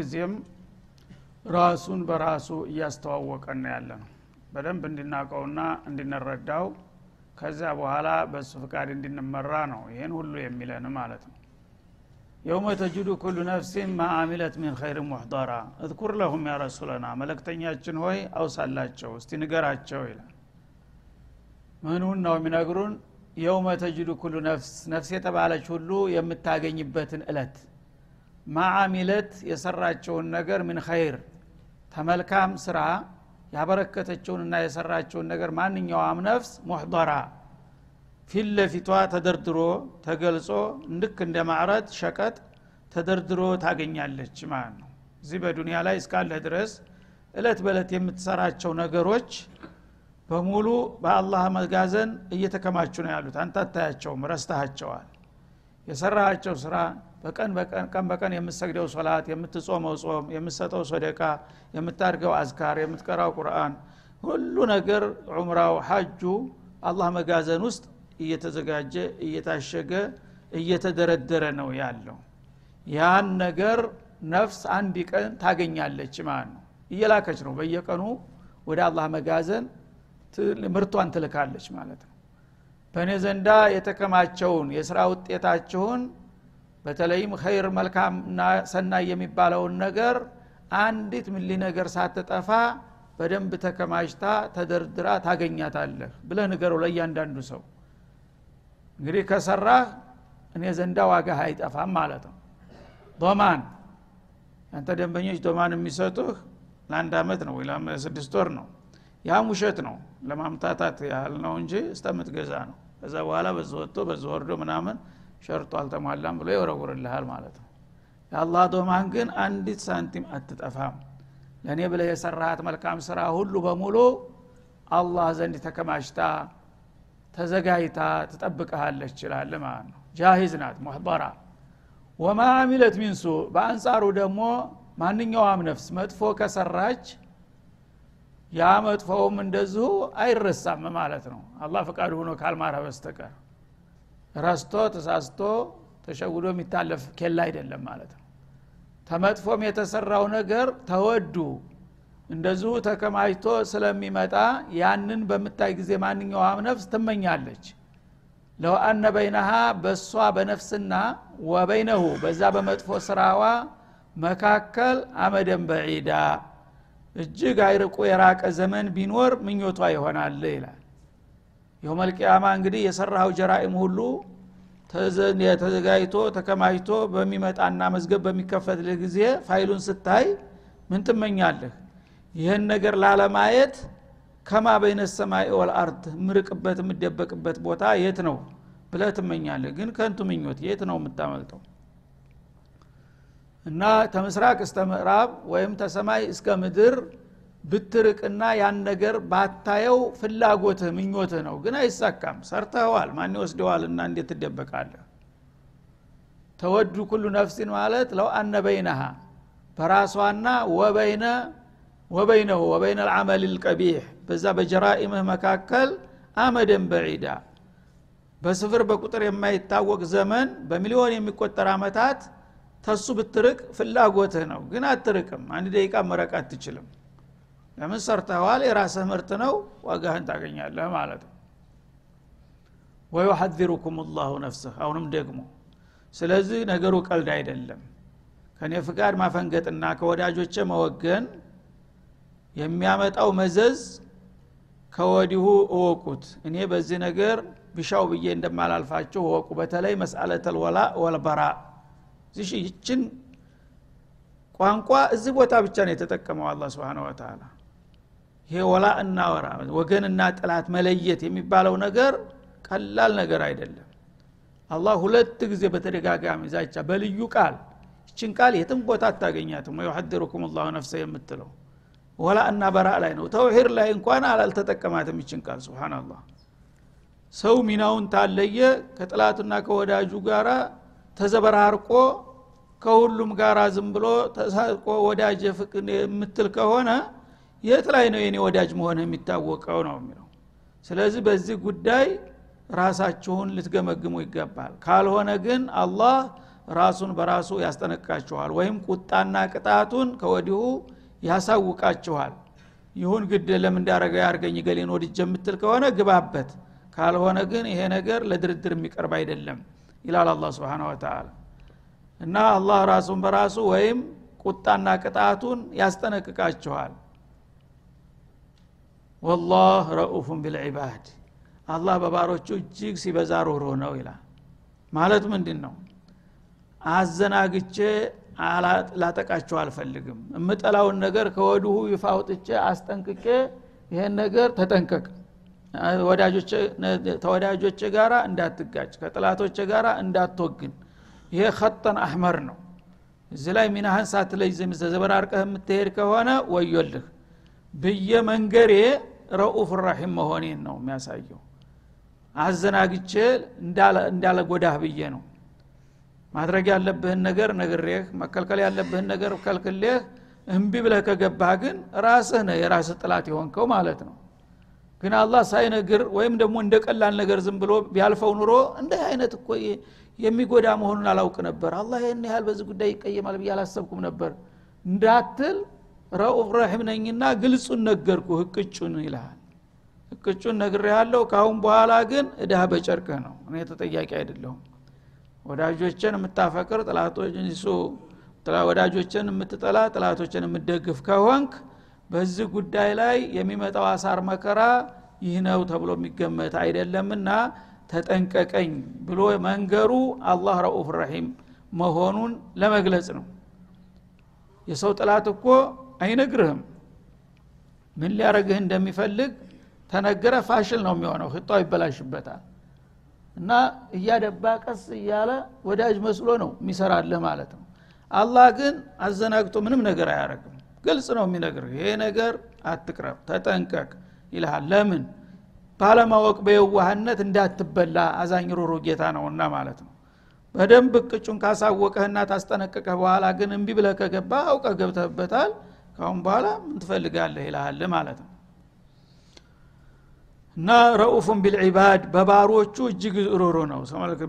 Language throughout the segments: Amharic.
ሁልጊዜም ራሱን በራሱ እያስተዋወቀን ያለ ነው በደንብ እንድናውቀውና እንድንረዳው ከዚያ በኋላ በእሱ ፍቃድ እንድንመራ ነው ይህን ሁሉ የሚለን ማለት ነው። የውመ ተጅዱ ኩሉ ነፍሲን ማአሚለት ሚን ኸይር ሙሕضራ እዝኩር ለሁም ያ ረሱለና መለክተኛችን ሆይ አውሳላቸው እስቲ ንገራቸው ይላል። ምኑን ነው የሚነግሩን? የውመ ተጅዱ ኩሉ ነፍስ ነፍስ የተባለች ሁሉ የምታገኝበትን እለት ማአሚለት የሰራቸውን ነገር ምን ኸይር? ተመልካም ስራ ያበረከተችውንና የሰራቸውን ነገር ማንኛውም ነፍስ ሙሕضራ ፊት ለፊቷ ተደርድሮ ተገልጾ ልክ እንደ ማዕረት ሸቀጥ ተደርድሮ ታገኛለች ማለት ነው። እዚህ በዱንያ ላይ እስካለህ ድረስ እለት በእለት የምትሰራቸው ነገሮች በሙሉ በአላህ መጋዘን እየተከማቹ ነው ያሉት። አንተ አታያቸውም ረስተሃቸዋል። የሰራሃቸው ስራ በቀን በቀን ቀን በቀን የምትሰግደው ሶላት የምትጾመው ጾም የምትሰጠው ሶደቃ የምታድገው አዝካር የምትቀራው ቁርአን ሁሉ ነገር ዑምራው ሐጁ አላህ መጋዘን ውስጥ እየተዘጋጀ እየታሸገ እየተደረደረ ነው ያለው። ያን ነገር ነፍስ አንድ ቀን ታገኛለች ማለት ነው። እየላከች ነው። በየቀኑ ወደ አላህ መጋዘን ምርቷን ትልካለች ማለት ነው። በእኔ ዘንዳ የተከማቸውን የስራ ውጤታችሁን በተለይም ኸይር መልካምና ሰናይ የሚባለውን ነገር አንዲት ምሊ ነገር ሳትጠፋ በደንብ ተከማችታ ተደርድራ ታገኛታለህ ብለህ ንገረው ለእያንዳንዱ ሰው። እንግዲህ ከሰራህ እኔ ዘንዳ ዋጋ አይጠፋም ማለት ነው። ዶማን አንተ ደንበኞች ዶማን የሚሰጡህ ለአንድ አመት ነው ወይ ስድስት ወር ነው። ያም ውሸት ነው ለማምታታት ያህል ነው እንጂ እስተምትገዛ ነው። ከዛ በኋላ በዚ ወጥቶ በዚ ወርዶ ምናምን ሸርጦ አልተሟላም ብሎ ይወረውርልሃል ማለት ነው። የአላህ ዶማን ግን አንዲት ሳንቲም አትጠፋም። ለእኔ ብለ የሰራሃት መልካም ስራ ሁሉ በሙሉ አላህ ዘንድ ተከማሽታ ተዘጋጅታ ትጠብቀሃለች ይችላል ማለት ነው። ጃሂዝ ናት ሙሕበራ። ወማ አሚለት ሚንሱ በአንጻሩ ደግሞ ማንኛውም ነፍስ መጥፎ ከሰራች ያ መጥፎውም እንደዚሁ አይረሳም ማለት ነው። አላህ ፈቃድ ሆኖ ካልማረ በስተቀር ረስቶ ተሳስቶ ተሸውዶ የሚታለፍ ኬላ አይደለም ማለት ነው። ተመጥፎም የተሰራው ነገር ተወዱ እንደዚሁ ተከማችቶ ስለሚመጣ ያንን በምታይ ጊዜ ማንኛውም ነፍስ ትመኛለች። ለው አነ በይነሃ በእሷ በነፍስና ወበይነሁ በዛ በመጥፎ ስራዋ መካከል አመደን በዒዳ እጅግ አይርቆ የራቀ ዘመን ቢኖር ምኞቷ ይሆናል ይላል የውመልቅያማ እንግዲህ የሰራው ጀራኢም ሁሉ ተዘጋጅቶ ተከማችቶ በሚመጣና መዝገብ በሚከፈትልህ ጊዜ ፋይሉን ስታይ ምን ትመኛለህ? ይህን ነገር ላለማየት ከማ በይነ ሰማይ ወልአርድ ምርቅበት የምደበቅበት ቦታ የት ነው ብለ ትመኛለህ? ግን ከንቱ ምኞት የት ነው የምታመልጠው? እና ተምስራቅ እስተ ምዕራብ ወይም ተሰማይ እስከ ምድር ብትርቅና ያን ነገር ባታየው ፍላጎትህ ምኞትህ ነው። ግን አይሳካም። ሰርተኸዋል። ማን ይወስደዋል እና እንዴት ትደበቃለህ? ተወዱ ኩሉ ነፍሲን ማለት ለው አነ በይነሃ በራሷና ወበይነ ወበይነሁ ወበይነ ልዓመል ልቀቢሕ በዛ በጀራኢምህ መካከል አመደን በዒዳ። በስፍር በቁጥር የማይታወቅ ዘመን በሚሊዮን የሚቆጠር አመታት ተሱ ብትርቅ ፍላጎትህ ነው። ግን አትርቅም። አንድ ደቂቃ መረቅ አትችልም ለምን ሰርተዋል የራስህ ምርት ነው ዋጋህን ታገኛለህ ማለት ነው። ወዩሐذሩኩም ላሁ ነፍስህ አሁንም ደግሞ። ስለዚህ ነገሩ ቀልድ አይደለም። ከኔ ፍቃድ ማፈንገጥና ከወዳጆቼ መወገን የሚያመጣው መዘዝ ከወዲሁ እወቁት። እኔ በዚህ ነገር ቢሻው ብዬ እንደማላልፋችሁ እወቁ። በተለይ መስአለተል ወላ ወልበራ። ይችን ቋንቋ እዚህ ቦታ ብቻ ነው የተጠቀመው አላ ስብን ወተላ ይሄ ወላ እና ወራ ወገንና ጥላት መለየት የሚባለው ነገር ቀላል ነገር አይደለም። አላህ ሁለት ጊዜ በተደጋጋሚ ዛቻ በልዩ ቃል ይችን ቃል የትም ቦታ አታገኛትም። ወዩሐድሩኩም ላሁ ነፍሰ የምትለው ወላ እና በራ ላይ ነው። ተውሂድ ላይ እንኳን አላልተጠቀማትም ይችን ቃል። ስብናላህ ሰው ሚናውን ታለየ ከጥላቱና ከወዳጁ ጋራ ተዘበራርቆ ከሁሉም ጋር ዝም ብሎ ተሳቆ ወዳጅ የምትል ከሆነ የት ላይ ነው የኔ ወዳጅ መሆን የሚታወቀው ነው የሚለው? ስለዚህ በዚህ ጉዳይ ራሳችሁን ልትገመግሙ ይገባል። ካልሆነ ግን አላህ ራሱን በራሱ ያስጠነቅቃችኋል ወይም ቁጣና ቅጣቱን ከወዲሁ ያሳውቃችኋል። ይሁን ግድ ለምን እንዳረገ ያርገኝ ገሌን ወድጀ የምትል ከሆነ ግባበት። ካልሆነ ግን ይሄ ነገር ለድርድር የሚቀርብ አይደለም ይላል አላ ስብን ወተላ እና አላህ ራሱን በራሱ ወይም ቁጣና ቅጣቱን ያስጠነቅቃችኋል ወላህ ረኡፉን ቢልዒባድ አላህ በባሮቹ እጅግ ሲበዛ ሩህሮ ነው ይላል። ማለት ምንድን ነው አዘናግቼ ላጠቃቸው አልፈልግም። የምጠላውን ነገር ከወዲሁ ይፋ አውጥቼ አስጠንቅቄ ይሄን ነገር ተጠንቀቅ። ተወዳጆች ጋር እንዳትጋጭ ከጥላቶች ጋር እንዳትወግን። ይሄ ከጠን አህመር ነው። እዚህ ላይ ሚናህን ሳትለይ ተዘበራርቀህ የምትሄድ ከሆነ ወዮልህ ብየ መንገሬ ረኡፍ ራሒም መሆኔን ነው የሚያሳየው። አዘናግቼ እንዳለ ጎዳህ ብዬ ነው። ማድረግ ያለብህን ነገር ነግሬህ መከልከል ያለብህን ነገር ከልክሌህ እምቢ ብለህ ከገባህ ግን ራስህ ነህ የራስህ ጥላት የሆንከው ማለት ነው። ግን አላህ ሳይነግር ወይም ደግሞ እንደ ቀላል ነገር ዝም ብሎ ቢያልፈው ኑሮ እንዲህ አይነት እኮ የሚጎዳ መሆኑን አላውቅ ነበር። አላህ ይህን ያህል በዚህ ጉዳይ ይቀየማል ብዬ አላሰብኩም ነበር። እንዳትል ረኡፍ ረሒም ነኝና ግልጹን ነገርኩ ህቅጩን ይልሃል። ህቅጩን ነግር ያለው ካሁን በኋላ ግን እዳህ በጨርቅህ ነው። እኔ ተጠያቂ አይደለሁም። ወዳጆችን የምታፈቅር ጥላቶች ወዳጆችን የምትጠላ ጥላቶችን የምደግፍ ከሆንክ በዚህ ጉዳይ ላይ የሚመጣው አሳር መከራ ይህ ነው ተብሎ የሚገመት አይደለምና ተጠንቀቀኝ ብሎ መንገሩ አላህ ረኡፍ ረሒም መሆኑን ለመግለጽ ነው። የሰው ጥላት እኮ አይነግርህም። ምን ሊያረግህ እንደሚፈልግ ተነገረ ፋሽል ነው የሚሆነው ህጣው ይበላሽበታል። እና እያደባ ቀስ እያለ ወዳጅ መስሎ ነው የሚሰራልህ ማለት ነው። አላህ ግን አዘናግቶ ምንም ነገር አያረግም ግልጽ ነው የሚነግር ይሄ ነገር አትቅረብ ተጠንቀቅ ይልሃል። ለምን? ባለማወቅ በየዋህነት እንዳትበላ አዛኝ ሩሩ ጌታ ነውና ማለት ነው። በደንብ እቅጩን ካሳወቀህና ታስጠነቀቀህ በኋላ ግን እምቢ ብለህ ከገባ አውቀ ገብተህበታል ካሁን በኋላ ምን ትፈልጋለህ ይልሃል ማለት ነው። እና ረኡፉን ቢልዒባድ በባሮቹ እጅግ ሩሩ ነው።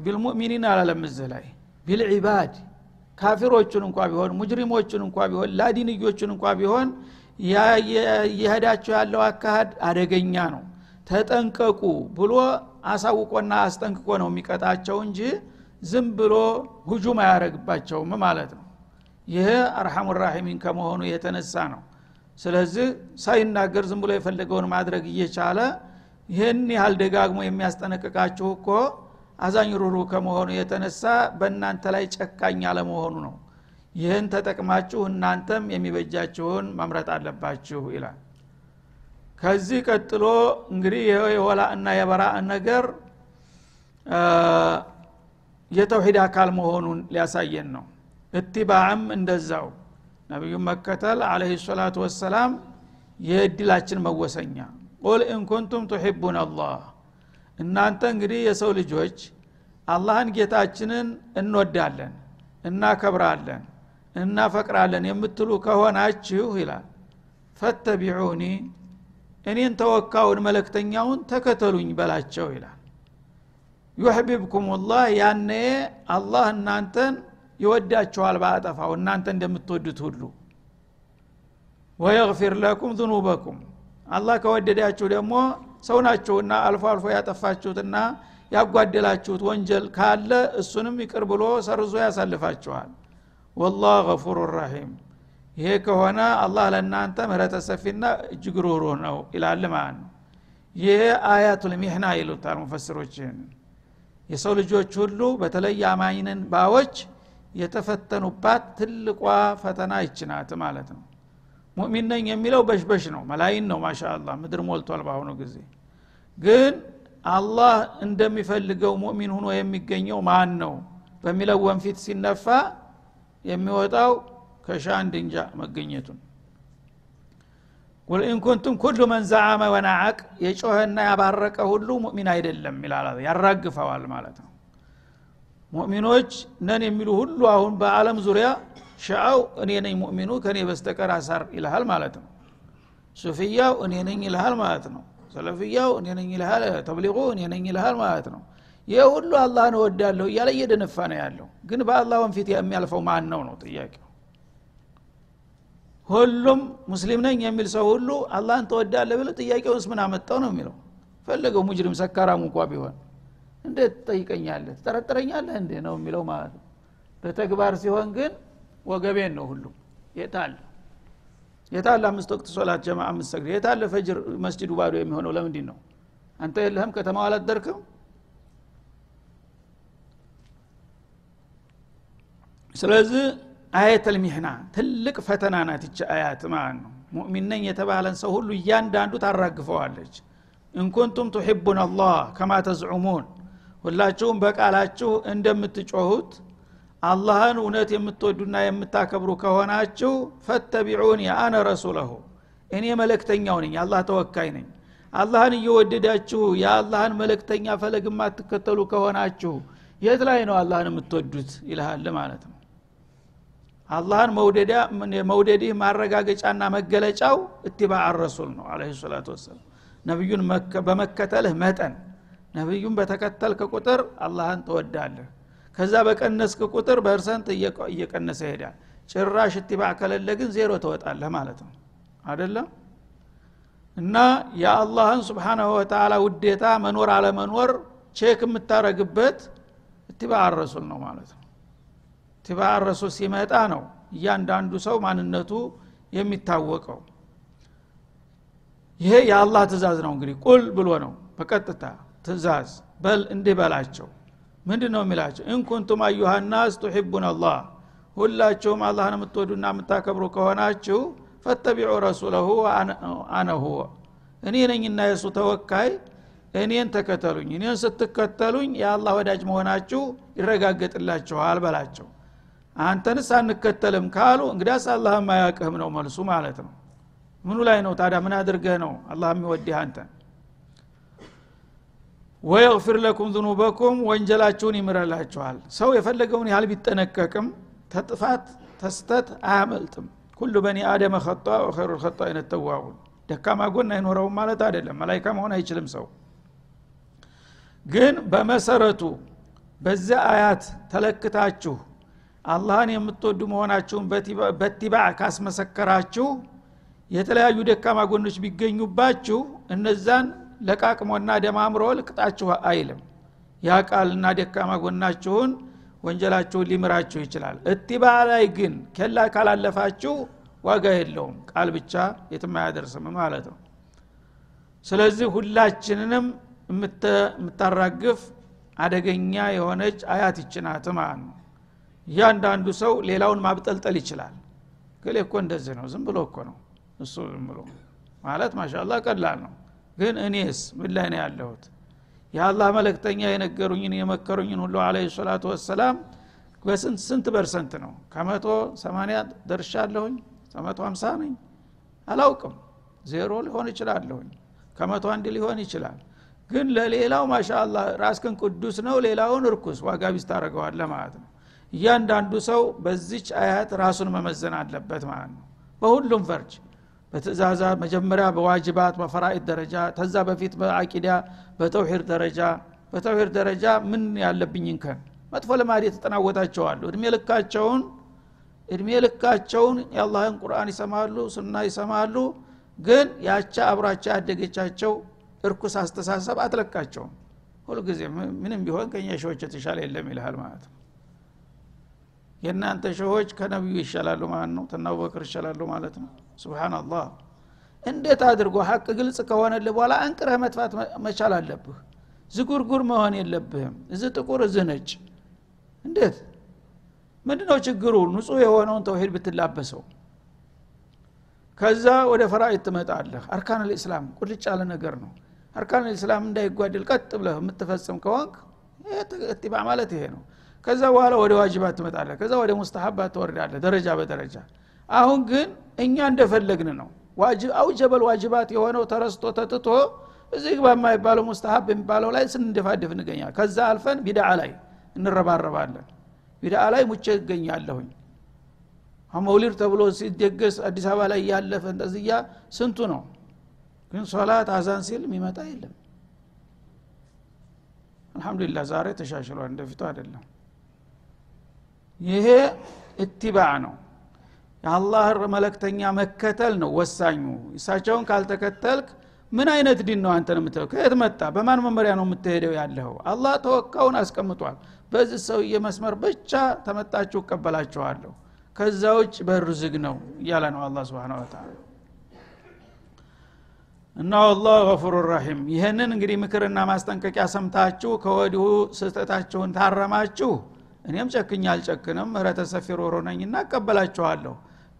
ቢልሙእሚኒን አላለም ላይ። ቢልዒባድ ካፊሮቹን እንኳ ቢሆን ሙጅሪሞቹን እንኳ ቢሆን ላዲንዮቹን እንኳ ቢሆን እየሄዳቸው ያለው አካሃድ አደገኛ ነው። ተጠንቀቁ ብሎ አሳውቆና አስጠንቅቆ ነው የሚቀጣቸው እንጂ ዝም ብሎ ሁጁም አያረግባቸውም ማለት ነው ይህ አርሐሙ ራሒሚን ከመሆኑ የተነሳ ነው። ስለዚህ ሳይናገር ዝም ብሎ የፈለገውን ማድረግ እየቻለ ይህን ያህል ደጋግሞ የሚያስጠነቅቃችሁ እኮ አዛኝ ሩሩ ከመሆኑ የተነሳ በእናንተ ላይ ጨካኝ አለመሆኑ ነው። ይህን ተጠቅማችሁ እናንተም የሚበጃችሁን መምረጥ አለባችሁ ይላል። ከዚህ ቀጥሎ እንግዲህ ይህ የወላ እና የበራ ነገር የተውሂድ አካል መሆኑን ሊያሳየን ነው እትባዕም እንደዛው። ነቢዩን መከተል አለህ ሰላቱ ወሰላም የእድላችን መወሰኛ። ቁል ኢንኩንቱም ቱሒቡን አላህ። እናንተ እንግዲህ የሰው ልጆች አላህን ጌታችንን እንወዳለን እናከብራለን እናፈቅራለን የምትሉ ከሆናችሁ ይላል። ፈተቢዑኒ እኔን ተወካውን መለክተኛውን ተከተሉኝ በላቸው ይላል። ዩሕቢብኩም ላህ ያኔ አላህ እናንተን ይወዳችኋል በአጠፋው እናንተ እንደምትወዱት ሁሉ። ወየግፊር ለኩም ዝኑበኩም አላህ ከወደዳችሁ ደግሞ ሰው ናችሁና አልፎ አልፎ ያጠፋችሁትና ያጓደላችሁት ወንጀል ካለ እሱንም ይቅር ብሎ ሰርዞ ያሳልፋችኋል። ወላህ ገፉሩ ራሒም ይሄ ከሆነ አላህ ለእናንተ ምህረተ ሰፊና እጅግ ሩህሩህ ነው ይላል ማለት ነው። ይሄ አያቱል ሚህና ይሉታል ሙፈስሮችን የሰው ልጆች ሁሉ በተለይ አማኝንን ባዎች የተፈተኑባት ትልቋ ፈተና ይችናት ማለት ነው። ሙእሚን ነኝ የሚለው በሽበሽ ነው። መላይን ነው ማሻ አላህ ምድር ሞልቷል በአሁኑ ጊዜ። ግን አላህ እንደሚፈልገው ሙእሚን ሁኖ የሚገኘው ማን ነው በሚለው ወንፊት ሲነፋ የሚወጣው ከሻ አንድ እንጃ መገኘቱን። ቁል ኢንኩንቱም ኩሉ መን ዘዓመ ወናዓቅ የጮኸና ያባረቀ ሁሉ ሙእሚን አይደለም ይላል። ያራግፈዋል ማለት ነው ሙእሚኖች ነን የሚሉ ሁሉ አሁን በአለም ዙሪያ ሸአው እኔ ነኝ ሙእሚኑ ከእኔ በስተቀር አሳር ይልሃል ማለት ነው። ሱፍያው እኔ ነኝ ይልሃል ማለት ነው። ሰለፍያው እኔ ነኝ ይልሃል ተብሊቁ እኔ ነኝ ይልሃል ማለት ነው። ይህ ሁሉ አላህን እወዳለሁ እያለ እየደነፋ ነው ያለው። ግን በአላህ ወንፊት የሚያልፈው ማን ነው ነው ጥያቄው። ሁሉም ሙስሊም ነኝ የሚል ሰው ሁሉ አላህን ተወዳለ ብሎ ጥያቄውንስ ምን አመጣው ነው የሚለው? ፈለገው ሙጅሪም ሰካራም እንኳ ቢሆን እንዴት ትጠይቀኛለህ? ትጠረጥረኛለህ እንዴ ነው የሚለው ማለት ነው። በተግባር ሲሆን ግን ወገቤን ነው ሁሉም። የታለ የታለ አምስት ወቅት ሶላት ጀማ አምስት ሰግድ? የታለ ፈጅር መስጅዱ ባዶ የሚሆነው? ለምንድን ነው? አንተ የለህም? ከተማው አላደርክም? ስለዚህ አየተል ሚህና ትልቅ ፈተና ናት ይቺ አያት ማለት ነው። ሙእሚን የተባለን ሰው ሁሉ እያንዳንዱ ታራግፈዋለች። እንኩንቱም ቱሒቡን አላህ ከማ ተዝዑሙን ሁላችሁም በቃላችሁ እንደምትጮሁት አላህን እውነት የምትወዱና የምታከብሩ ከሆናችሁ ፈተቢዑን አነ ረሱለሁ። እኔ መለክተኛው ነኝ አላህ ተወካይ ነኝ። አላህን እየወደዳችሁ የአላህን መለክተኛ ፈለግ የማትከተሉ ከሆናችሁ የት ላይ ነው አላህን የምትወዱት ይልሃል ማለት ነው። አላህን መውደድህ ማረጋገጫና መገለጫው اتباع الرسول ነው عليه الصلاة والسلام። ነቢዩን በመከተልህ መጠን ነቢዩን በተከተልክ ቁጥር አላህን ትወዳለህ። ከዛ በቀነስክ ቁጥር በ percent እየቀነሰ ይሄዳል። ጭራሽ اتباع ከሌለ ግን ዜሮ ትወጣለህ ማለት ነው። አደለም እና የአላህን سبحانه وتعالى ውዴታ መኖር አለመኖር check የምታረግበት اتباع الرسول ነው ማለት ነው። اتباع الرسول ሲመጣ ነው እያንዳንዱ ሰው ማንነቱ የሚታወቀው። ይሄ የአላህ ትእዛዝ ነው እንግዲህ ቁል ብሎ ነው በቀጥታ ትእዛዝ በል እንዲህ በላቸው። ምንድ ነው የሚላቸው? ኢንኩንቱም አዩሃናስ ቱሒቡን አላህ። ሁላችሁም አላህን የምትወዱና የምታከብሩ ከሆናችሁ ፈተቢዑ ረሱለሁ አነ ሁወ። እኔ ነኝና የእሱ ተወካይ እኔን ተከተሉኝ። እኔን ስትከተሉኝ የአላህ ወዳጅ መሆናችሁ ይረጋገጥላችኋል በላቸው። አንተንስ አንከተልም ካሉ እንግዲያስ አላህ ማያቅህም ነው መልሱ ማለት ነው። ምኑ ላይ ነው ታዲያ? ምን አድርገህ ነው አላህ የሚወድህ አንተን ወየግፊር ለኩም ዝኑበኩም ወንጀላችሁን ይምረላችኋል። ሰው የፈለገውን ያህል ቢጠነቀቅም ተጥፋት ተስተት አያመልጥም። ኩሉ በኒ አደመ ከጧ ወኸይሩ ልከጧ አይነት ተዋቡን። ደካማ ጎን አይኖረውም ማለት አይደለም። መላይካ መሆን አይችልም ሰው። ግን በመሰረቱ በዚያ አያት ተለክታችሁ አላህን የምትወዱ መሆናችሁን በቲባዕ ካስመሰከራችሁ የተለያዩ ደካማ ጎኖች ቢገኙባችሁ እነዛን ለቃቅሞና ደማምሮ ልቅጣችሁ አይልም። ያ ቃልና ደካማ ጎናችሁን ወንጀላችሁን ሊምራችሁ ይችላል። እቲባ ላይ ግን ኬላ ካላለፋችሁ ዋጋ የለውም። ቃል ብቻ የትም አያደርስም ማለት ነው። ስለዚህ ሁላችንንም የምታራግፍ አደገኛ የሆነች አያት ይችናት ማለት ነው። እያንዳንዱ ሰው ሌላውን ማብጠልጠል ይችላል። እገሌ እኮ እንደዚህ ነው ዝም ብሎ እኮ ነው እሱ ዝም ብሎ ማለት ما شاء الله ቀላል ነው ግን እኔስ ምን ላይ ነው ያለሁት? የአላህ መልክተኛ የነገሩኝን የመከሩኝን ሁሉ عليه الصلاة والسلام በስንት ስንት percent ነው? ከመቶ ሰማኒያ ደርሻለሁኝ? ከመቶ ሀምሳ ነኝ? አላውቅም። ዜሮ ሊሆን ይችላለሁኝ ከመቶ አንድ ሊሆን ይችላል። ግን ለሌላው ማሻአላ ራስክን ቅዱስ ነው ሌላውን እርኩስ ዋጋ ቢስ ታደረገዋለ ማለት ነው። እያንዳንዱ ሰው በዚች አያት ራሱን መመዘን አለበት ማለት ነው። በሁሉም ፈርጅ በትእዛዛት መጀመሪያ በዋጅባት በፈራኢድ ደረጃ ተዛ በፊት በአቂዳ በተውሂድ ደረጃ። በተውሂድ ደረጃ ምን ያለብኝ እንከን? መጥፎ ልማድ የተጠናወታቸዋሉ እድሜ ልካቸውን እድሜ ልካቸውን የአላህን ቁርአን ይሰማሉ ሱና ይሰማሉ። ግን ያቻ አብሯቸው ያደገቻቸው እርኩስ አስተሳሰብ አትለቃቸውም ሁልጊዜ ምንም ቢሆን ከኛ ሸዎች የተሻለ የለም ይልሃል ማለት ነው። የእናንተ ሸሆች ከነቢዩ ይሻላሉ ማለት ነው ተና አቡበክር ይሻላሉ ማለት ነው ስብናላህ እንዴት አድርጎ ሀቅ ግልጽ ከሆነልህ በኋላ አንቅረህ መጥፋት መቻል አለብህ? ዝጉርጉር መሆን የለብህም። እዚህ ጥቁር እዚህ ነጭ። እንዴት? ምንድ ነው ችግሩ? ንጹህ የሆነውን ተውሂድ ብትላበሰው። ከዛ ወደ ፈራኢድ ትመጣለህ። አርካን ልእስላም ቁልጭ ያለ ነገር ነው። አርካን ልእስላም እንዳይጓድል ቀጥ ብለህ የምትፈጽም ከሆንክ እትባ ማለት ይሄ ነው። ከዛ በኋላ ወደ ዋጅባት ትመጣለህ። ከዛ ወደ ሙስተሀባት ትወርዳለህ። ደረጃ በደረጃ አሁን ግን እኛ እንደፈለግን ነው። አውጀበል ዋጅባት የሆነው ተረስቶ ተትቶ እዚህ ግባ የማይባለው ሙስተሀብ የሚባለው ላይ ስንደፋደፍ እንገኛል ከዛ አልፈን ቢድዓ ላይ እንረባረባለን። ቢድዓ ላይ ሙቼ እገኛለሁኝ። መውሊድ ተብሎ ሲደገስ አዲስ አበባ ላይ ያለፈ እንደዚያ ስንቱ ነው? ግን ሶላት አዛን ሲል የሚመጣ የለም። አልሐምዱሊላህ ዛሬ ተሻሽሏል። እንደፊቱ አይደለም። ይሄ እትባዕ ነው የአላህ መለክተኛ መከተል ነው ወሳኙ። እሳቸውን ካልተከተልክ ምን አይነት ዲን ነው አንተን የምትለው? ከየት መጣ? በማን መመሪያ ነው የምትሄደው ያለኸው? አላህ ተወካውን አስቀምጧል። በዚህ ሰውዬ መስመር ብቻ ተመጣችሁ እቀበላችኋለሁ። ከዛ ውጭ በር ዝግ ነው እያለ ነው አላ ስብን ወተላ እና ወላሁ ገፉሩ ረሒም ይህንን እንግዲህ ምክርና ማስጠንቀቂያ ሰምታችሁ ከወዲሁ ስህተታችሁን ታረማችሁ። እኔም ጨክኛ አልጨክንም ምህረተ ሰፊ ሮሮ ነኝና እቀበላችኋለሁ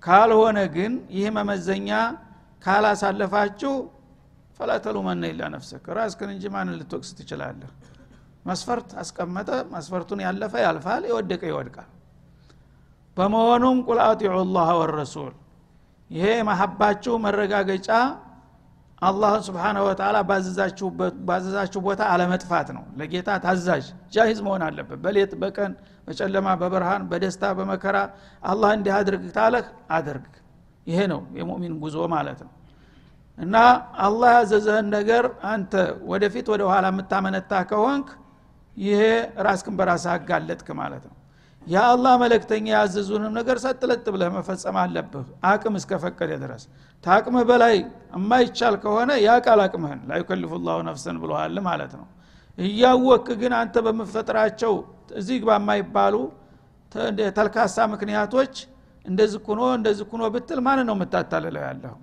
ካልሆነ ግን ይህ መመዘኛ ካላሳለፋችሁ ፈላተሉመነ ኢላ ነፍስክ ራስክን እንጂ ማንን ልትወቅስ ትችላለህ? መስፈርት አስቀመጠ መስፈርቱን ያለፈ ያልፋል የወደቀ ይወድቃል። በመሆኑም ቁል አጢዑ ላህ ወረሱል። ይሄ መሀባችሁ መረጋገጫ አላህን ስብሓናሁ ወተላ ባዘዛችሁ ቦታ አለመጥፋት ነው። ለጌታ ታዛዥ ጃሂዝ መሆን አለበት በሌት በቀን በጨለማ በብርሃን በደስታ በመከራ አላህ እንዲህ አድርግ ታለህ አድርግ። ይሄ ነው የሙእሚን ጉዞ ማለት ነው። እና አላህ ያዘዘህን ነገር አንተ ወደፊት ወደ ኋላ የምታመነታ ከሆንክ ይሄ ራስክን በራስህ አጋለጥክ ማለት ነው የአላህ መለክተኛ ያዘዙንም ነገር ሰጥለጥ ብለህ መፈጸም አለብህ። አቅም እስከፈቀደ ድረስ። ታቅምህ በላይ የማይቻል ከሆነ ያ ቃል አቅምህን ላዩከልፉ ላሁ ነፍሰን ብለሃል ማለት ነው። እያወክ ግን አንተ በምፈጥራቸው እዚህ ግባ ተልካሳ ምክንያቶች እንደዚህ ኩኖ እንደዚህ ኩኖ ብትል ማን ነው የምታታልለው ያለሁ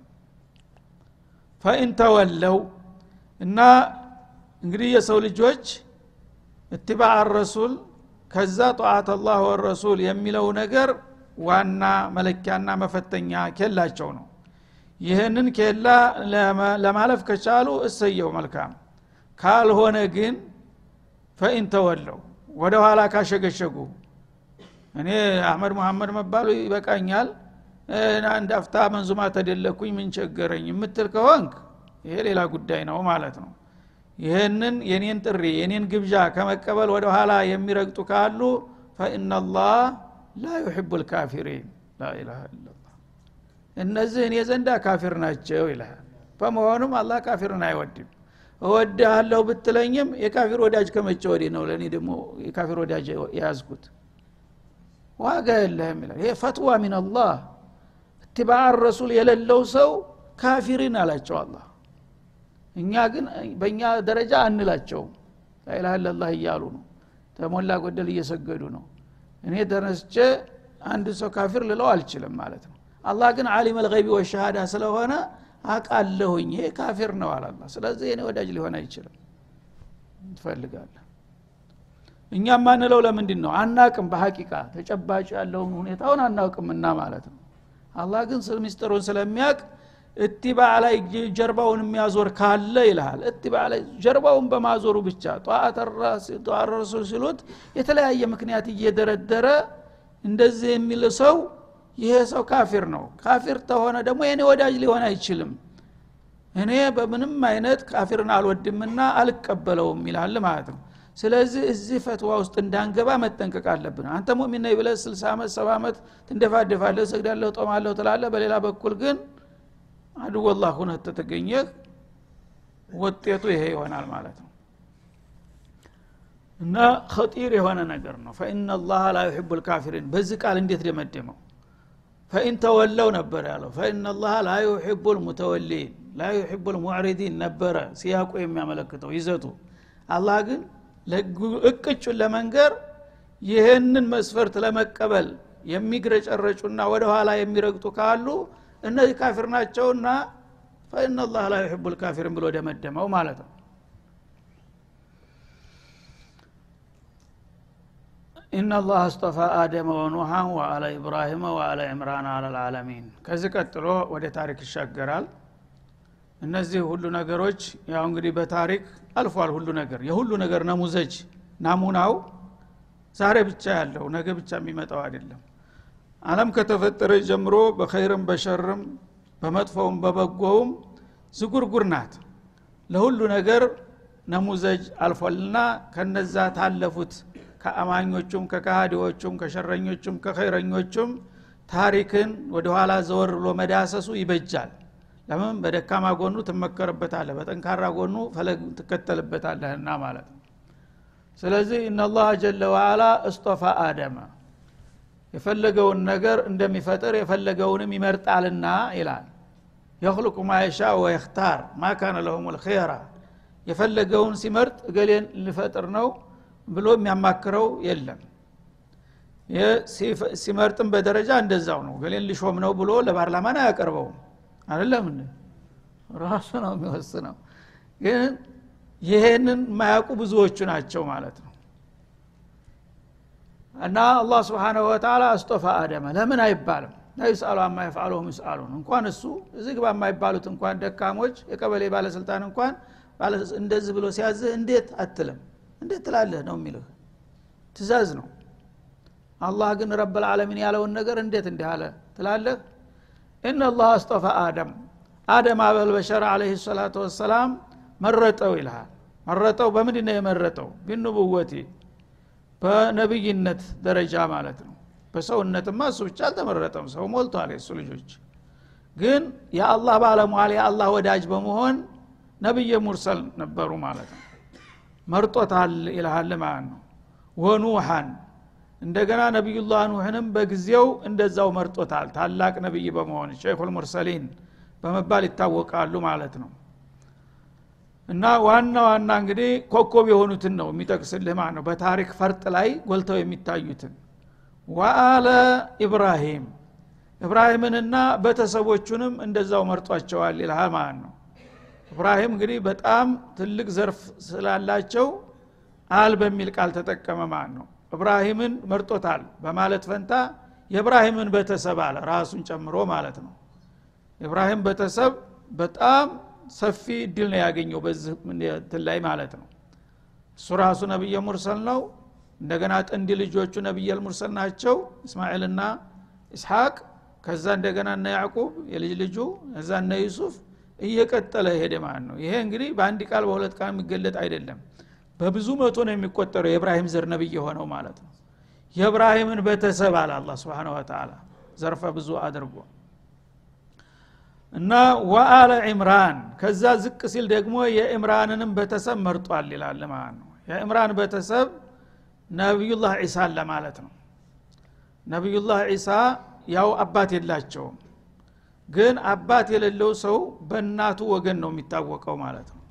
ፈኢን ተወለው እና እንግዲህ የሰው ልጆች እትባዕ ረሱል ከዛ ጠዋት አላህ ወረሱል የሚለው ነገር ዋና መለኪያና መፈተኛ ኬላቸው ነው። ይህንን ኬላ ለማለፍ ከቻሉ እሰየው መልካም። ካልሆነ ግን ፈኢን ተወለው ወደ ኋላ ካሸገሸጉ። እኔ አህመድ መሐመድ መባሉ ይበቃኛል። አንድ መንዙማ ተደለኩኝ ምን ቸገረኝ የምትል ከሆንክ ይሄ ሌላ ጉዳይ ነው ማለት ነው ይህንን የኔን ጥሪ የኔን ግብዣ ከመቀበል ወደ ኋላ የሚረግጡ ካሉ ፈኢናላህ ላ ዩሕቡ ልካፊሪን ላኢላሃ ኢላላህ እነዚህ እኔ ዘንዳ ካፊር ናቸው ይልሃል። በመሆኑም አላህ ካፊርን አይወድም። እወድሃለሁ ብትለኝም የካፊር ወዳጅ ከመቼ ወዲህ ነው? ለእኔ ደግሞ የካፊር ወዳጅ የያዝኩት። ዋጋ የለህም ይላል። ይሄ ፈትዋ ሚን አላህ። እትባዕ ረሱል የሌለው ሰው ካፊሪን አላቸው አላህ እኛ ግን በእኛ ደረጃ አንላቸውም። ላኢላሃ ኢላላህ እያሉ ነው። ተሞላ ጎደል እየሰገዱ ነው። እኔ ተነስቼ አንድ ሰው ካፊር ልለው አልችልም ማለት ነው። አላህ ግን አሊም አልገይቢ ወሸሃዳ ስለሆነ አቃለሁኝ ይሄ ካፊር ነው አላላ ስለዚህ እኔ ወዳጅ ሊሆን አይችልም። ትፈልጋለህ እኛ ማንለው ለምንድን ነው? አናቅም። በሀቂቃ ተጨባጭ ያለውን ሁኔታውን አናውቅምና ማለት ነው። አላህ ግን ሚስጥሩን ስለሚያቅ እቲባ ላይ ጀርባውን የሚያዞር ካለ ይልሃል። እቲባ ላይ ጀርባውን በማዞሩ ብቻ ጠዋት ሲሉት የተለያየ ምክንያት እየደረደረ እንደዚህ የሚል ሰው ይሄ ሰው ካፊር ነው። ካፊር ተሆነ ደግሞ የኔ ወዳጅ ሊሆን አይችልም። እኔ በምንም አይነት ካፊርን አልወድምና አልቀበለውም ይላል ማለት ነው። ስለዚህ እዚህ ፈትዋ ውስጥ እንዳንገባ መጠንቀቅ አለብን። አንተ ሙሚን ነኝ ብለህ 60 ዓመት ሰባ ዓመት ትንደፋደፋለህ ሰግዳለሁ ጦማለሁ ትላለህ። በሌላ በኩል ግን አድወላህ ሁነህ ተተገኘህ ውጤቱ ይሄ ይሆናል ማለት ነው። እና خطير የሆነ ነገር ነው። فإن الله لا يحب الكافرين በዚህ ቃል እንዴት ደመደመው? فإن تولوا ነበር ያለው። فإن الله لا يحب المتولين لا يحب المعرضين ነበረ ሲያቁ የሚያመለክተው ይዘቱ። አላህ ግን እቅጩን ለመንገር ይህንን መስፈርት ለመቀበል የሚግረጨረጩና ወደ ኋላ የሚረግጡ ካሉ እነዚህ ካፊር ናቸውና فإن الله لا يحب الكافرين ብሎ ደመደመው ማለት ነው። ኢናላህ አስጠፋ አደመ ወኑሃን ወአላ ኢብራሂመ ወአላ ዕምራን አላ ልዓለሚን ከዚህ ቀጥሎ ወደ ታሪክ ይሻገራል። እነዚህ ሁሉ ነገሮች ያው እንግዲህ በታሪክ አልፏል ሁሉ ነገር። የሁሉ ነገር ነሙዘጅ ናሙናው ዛሬ ብቻ ያለው ነገ ብቻ የሚመጣው አይደለም አለም ከተፈጠረ ጀምሮ በኸይርም በሸርም በመጥፎውም በበጎውም ዝጉርጉር ናት። ለሁሉ ነገር ነሙዘጅ አልፎልና ከነዛ ታለፉት ከአማኞቹም ከካሃዲዎቹም ከሸረኞቹም ከኸይረኞቹም ታሪክን ወደ ኋላ ዘወር ብሎ መዳሰሱ ይበጃል። ለምን? በደካማ ጎኑ ትመከርበታለህ በጠንካራ ጎኑ ፈለግ ትከተልበታለህና ማለት ነው። ስለዚህ እነላህ ጀለ ዋአላ እስጦፋ አደመ የፈለገውን ነገር እንደሚፈጥር የፈለገውንም ይመርጣልና ይላል። የክልቁ ማየሻ ወየክታር ማካነ ለሁም ልኸራ የፈለገውን ሲመርጥ እገሌን ልፈጥር ነው ብሎ የሚያማክረው የለም። ሲመርጥም በደረጃ እንደዛው ነው። ገሌን ሊሾም ነው ብሎ ለፓርላማን አያቀርበውም አይደለም ራሱ ነው የሚወስነው። ግን ይሄንን የማያውቁ ብዙዎቹ ናቸው ማለት ነው እና አላህ ስብሓንሁ ወተላ አስጦፋ አደመ። ለምን አይባልም? ላይስአሉ አማ የፍአሉሁም ይስአሉን። እንኳን እሱ እዚህ ግባ የማይባሉት እንኳን ደካሞች የቀበሌ ባለስልጣን እንኳን እንደዚህ ብሎ ሲያዝህ እንዴት አትልም? እንዴት ትላለህ ነው የሚልህ ትእዛዝ ነው። አላህ ግን ረብ ልዓለሚን ያለውን ነገር እንዴት እንዲህ አለ ትላለህ? ኢነላህ አስጦፋ አደም። አደም አበል በሸር አለህ ሰላቱ ወሰላም መረጠው ይልሃል። መረጠው በምንድ ነው የመረጠው? ቢንቡወቲ በነቢይነት ደረጃ ማለት ነው። በሰውነትማ እሱ ብቻ አልተመረጠም። ሰው ሞልቷል የሱ ልጆች። ግን የአላህ ባለሟል የአላህ ወዳጅ በመሆን ነቢየ ሙርሰል ነበሩ ማለት ነው። መርጦታል ይልሃል ማለት ነው። ወኑሐን እንደገና ነቢዩላህ ኑሕንም በጊዜው እንደዛው መርጦታል። ታላቅ ነቢይ በመሆን ሼኹል ሙርሰሊን በመባል ይታወቃሉ ማለት ነው እና ዋና ዋና እንግዲህ ኮኮብ የሆኑትን ነው የሚጠቅስልህ ማለት ነው። በታሪክ ፈርጥ ላይ ጎልተው የሚታዩትን። ወአለ ኢብራሂም ኢብራሂምንና ቤተሰቦቹንም እንደዛው መርጧቸዋል ይልሃል ማለት ነው። ኢብራሂም እንግዲህ በጣም ትልቅ ዘርፍ ስላላቸው አል በሚል ቃል ተጠቀመ ማለት ነው። እብራሂምን መርጦታል በማለት ፈንታ የእብራሂምን ቤተሰብ አለ ራሱን ጨምሮ ማለት ነው። የእብራሂም ቤተሰብ በጣም ሰፊ እድል ነው ያገኘው በዚህ ላይ ማለት ነው። እሱ ራሱ ነቢየ ሙርሰል ነው። እንደገና ጥንድ ልጆቹ ነቢየል ሙርሰል ናቸው። እስማኤልና ኢስሐቅ ከዛ እንደገና እነ ያዕቁብ የልጅ ልጁ እዛ እነ ዩሱፍ እየቀጠለ ሄደ ማለት ነው። ይሄ እንግዲህ በአንድ ቃል በሁለት ቃል የሚገለጥ አይደለም። በብዙ መቶ ነው የሚቆጠረው የእብራሂም ዘር ነብይ የሆነው ማለት ነው። የእብራሂምን ቤተሰብ አለ አላ ስብን ወተላ ዘርፈ ብዙ አድርጎ እና ወአለ ዕምራን ከዛ ዝቅ ሲል ደግሞ የዕምራንንም ቤተሰብ መርጧል ይላል ማለት ነው። የዕምራን ቤተሰብ ነቢዩላህ ዒሳን ለማለት ነው። ነቢዩላህ ዒሳ ያው አባት የላቸውም ግን አባት የሌለው ሰው በእናቱ ወገን ነው የሚታወቀው ማለት ነው።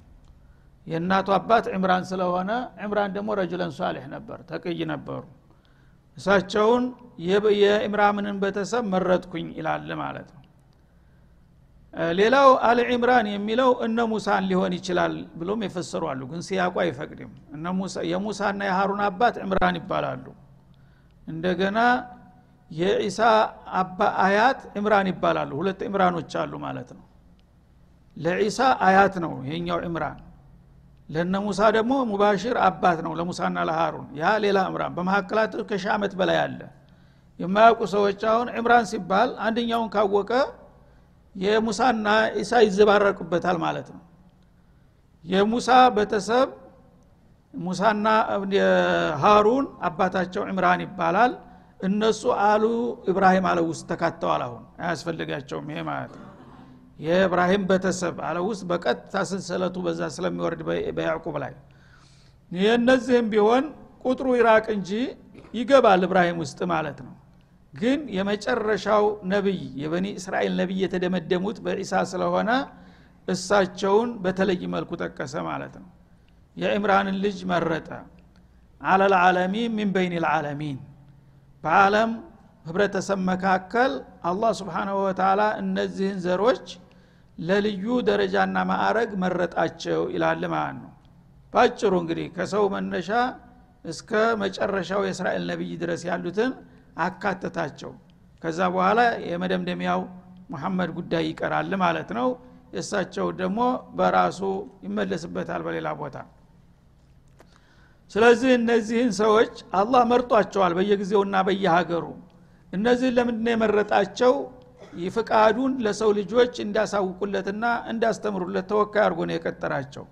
የእናቱ አባት ዕምራን ስለሆነ ዕምራን ደግሞ ረጁለን ሷሌሕ ነበር ተቅይ ነበሩ። እሳቸውን የኢምራምንን ቤተሰብ መረጥኩኝ ይላል ማለት ነው ሌላው አል ዕምራን የሚለው እነ ሙሳን ሊሆን ይችላል ብሎም የፈሰሩ አሉ ግን ሲያቁ አይፈቅድም። የሙሳና የሃሩን አባት ዕምራን ይባላሉ። እንደገና የኢሳ አባ አያት ዕምራን ይባላሉ። ሁለት ዕምራኖች አሉ ማለት ነው። ለኢሳ አያት ነው ይሄኛው ዕምራን ለነ ሙሳ ደግሞ ሙባሽር አባት ነው ለሙሳና ለሃሩን። ያ ሌላ ዕምራን በመካከላቸው ከሺ ዓመት በላይ አለ። የማያውቁ ሰዎች አሁን ዕምራን ሲባል አንደኛውን ካወቀ የሙሳና ኢሳ ይዘባረቁበታል ማለት ነው። የሙሳ ቤተሰብ ሙሳና ሃሩን አባታቸው ዕምራን ይባላል። እነሱ አሉ ኢብራሂም አለ ውስጥ ተካተዋል። አሁን አያስፈልጋቸውም ይሄ ማለት ነው። የእብራሂም ቤተሰብ አለ ውስጥ በቀጥታ ሰንሰለቱ በዛ ስለሚወርድ በያዕቁብ ላይ የእነዚህም ቢሆን ቁጥሩ ይራቅ እንጂ ይገባል እብራሂም ውስጥ ማለት ነው ግን የመጨረሻው ነቢይ የበኒ እስራኤል ነቢይ የተደመደሙት በዒሳ ስለሆነ እሳቸውን በተለይ መልኩ ጠቀሰ ማለት ነው። የዕምራንን ልጅ መረጠ። አለልዓለሚን ሚን በይን ልዓለሚን። በዓለም ህብረተሰብ መካከል አላህ ስብሓናሁ ወተላ እነዚህን ዘሮች ለልዩ ደረጃና ማዕረግ መረጣቸው ይላል ማለት ነው። ባጭሩ እንግዲህ ከሰው መነሻ እስከ መጨረሻው የእስራኤል ነቢይ ድረስ ያሉትን አካተታቸው። ከዛ በኋላ የመደምደሚያው ሙሐመድ ጉዳይ ይቀራል ማለት ነው። የእሳቸው ደግሞ በራሱ ይመለስበታል በሌላ ቦታ። ስለዚህ እነዚህን ሰዎች አላህ መርጧቸዋል በየጊዜውና በየሀገሩ። እነዚህን ለምንድነው የመረጣቸው? ፍቃዱን ለሰው ልጆች እንዲያሳውቁለትና እንዲያስተምሩለት ተወካይ አድርጎ ነው የቀጠራቸው።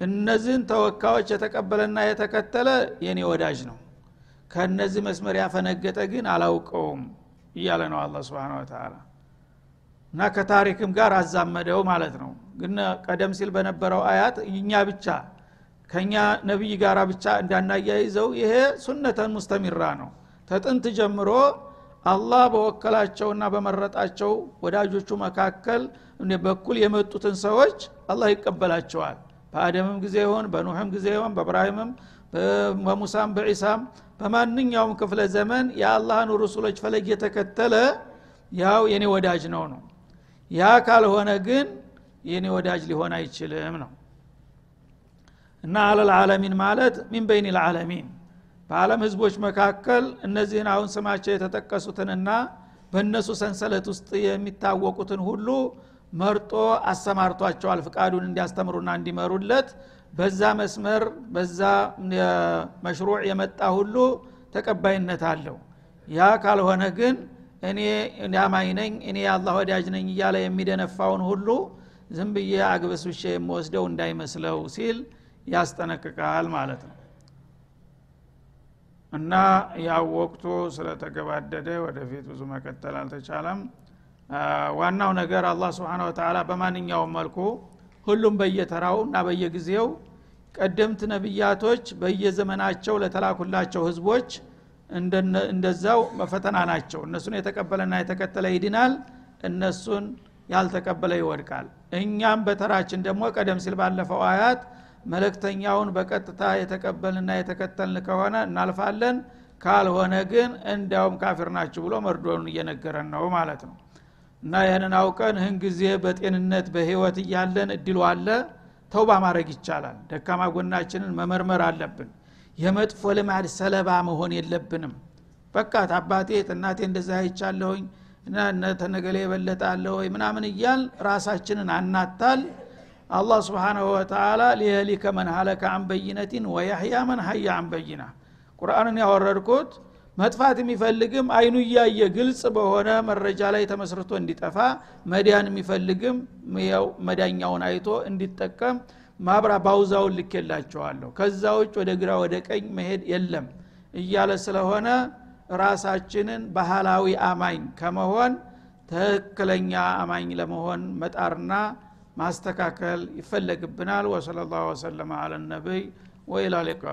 እነዚህን ተወካዮች የተቀበለና የተከተለ የኔ ወዳጅ ነው ከእነዚህ መስመር ያፈነገጠ ግን አላውቀውም እያለ ነው አላ ስብን ወተላ እና ከታሪክም ጋር አዛመደው ማለት ነው። ግን ቀደም ሲል በነበረው አያት እኛ ብቻ ከኛ ነቢይ ጋር ብቻ እንዳናያይዘው ይሄ ሱነተን ሙስተሚራ ነው። ተጥንት ጀምሮ አላህ በወከላቸውና በመረጣቸው ወዳጆቹ መካከል በኩል የመጡትን ሰዎች አላህ ይቀበላቸዋል። በአደምም ጊዜ ይሆን በኑሕም ጊዜ ይሆን በእብራሂምም በሙሳም በዒሳም በማንኛውም ክፍለ ዘመን የአላህን ሩሱሎች ፈለግ የተከተለ ያው የኔ ወዳጅ ነው ነው። ያ ካልሆነ ግን የኔ ወዳጅ ሊሆን አይችልም ነው። እና አለልዓለሚን ማለት ሚን በይን ልዓለሚን በዓለም ህዝቦች መካከል እነዚህን አሁን ስማቸው የተጠቀሱትንና በእነሱ ሰንሰለት ውስጥ የሚታወቁትን ሁሉ መርጦ አሰማርቷቸዋል ፍቃዱን እንዲያስተምሩና እንዲመሩለት በዛ መስመር በዛ መሽሩዕ የመጣ ሁሉ ተቀባይነት አለው። ያ ካልሆነ ግን እኔ አማኝ ነኝ እኔ የአላህ ወዳጅ ነኝ እያለ የሚደነፋውን ሁሉ ዝም ብዬ አግበስብሼ የምወስደው እንዳይመስለው ሲል ያስጠነቅቃል ማለት ነው። እና ያው ወቅቱ ስለተገባደደ ወደፊት ብዙ መቀጠል አልተቻለም። ዋናው ነገር አላህ ስብን ወተላ በማንኛውም መልኩ ሁሉም በየተራው እና በየጊዜው ቀደምት ነቢያቶች በየዘመናቸው ለተላኩላቸው ህዝቦች እንደዛው መፈተና ናቸው። እነሱን የተቀበለና የተከተለ ይድናል። እነሱን ያልተቀበለ ይወድቃል። እኛም በተራችን ደግሞ ቀደም ሲል ባለፈው አያት መለክተኛውን በቀጥታ የተቀበልና የተከተልን ከሆነ እናልፋለን። ካልሆነ ግን እንዲያውም ካፊር ናችሁ ብሎ መርዶን እየነገረን ነው ማለት ነው እና ይህንን አውቀን ይህን ጊዜ በጤንነት በህይወት እያለን እድሉ አለ። ተውባ ማድረግ ይቻላል። ደካማ ጎናችንን መመርመር አለብን። የመጥፎ ልማድ ሰለባ መሆን የለብንም። በቃ አባቴ እናቴ እንደዛ አይቻለሁኝ እና ተነገሌ የበለጠ ወይ ምናምን እያል ራሳችንን አናታል። አላህ ስብሓናሁ ወተላ ሊየሊከ መን ሀለከ አን በይነቲን ወያህያ መን ሀያ አን በይና። ቁርአንን ያወረድኩት መጥፋት የሚፈልግም አይኑ እያየ ግልጽ በሆነ መረጃ ላይ ተመስርቶ እንዲጠፋ መዳን የሚፈልግም ያው መዳኛውን አይቶ እንዲጠቀም ማብራ ባውዛውን ልኬላቸዋለሁ። ከዛ ውጭ ወደ ግራ ወደ ቀኝ መሄድ የለም እያለ ስለሆነ ራሳችንን ባህላዊ አማኝ ከመሆን ትክክለኛ አማኝ ለመሆን መጣርና ማስተካከል ይፈለግብናል። ወሰለ ላሁ ወሰለማ አለ ወኢላ ሊቃ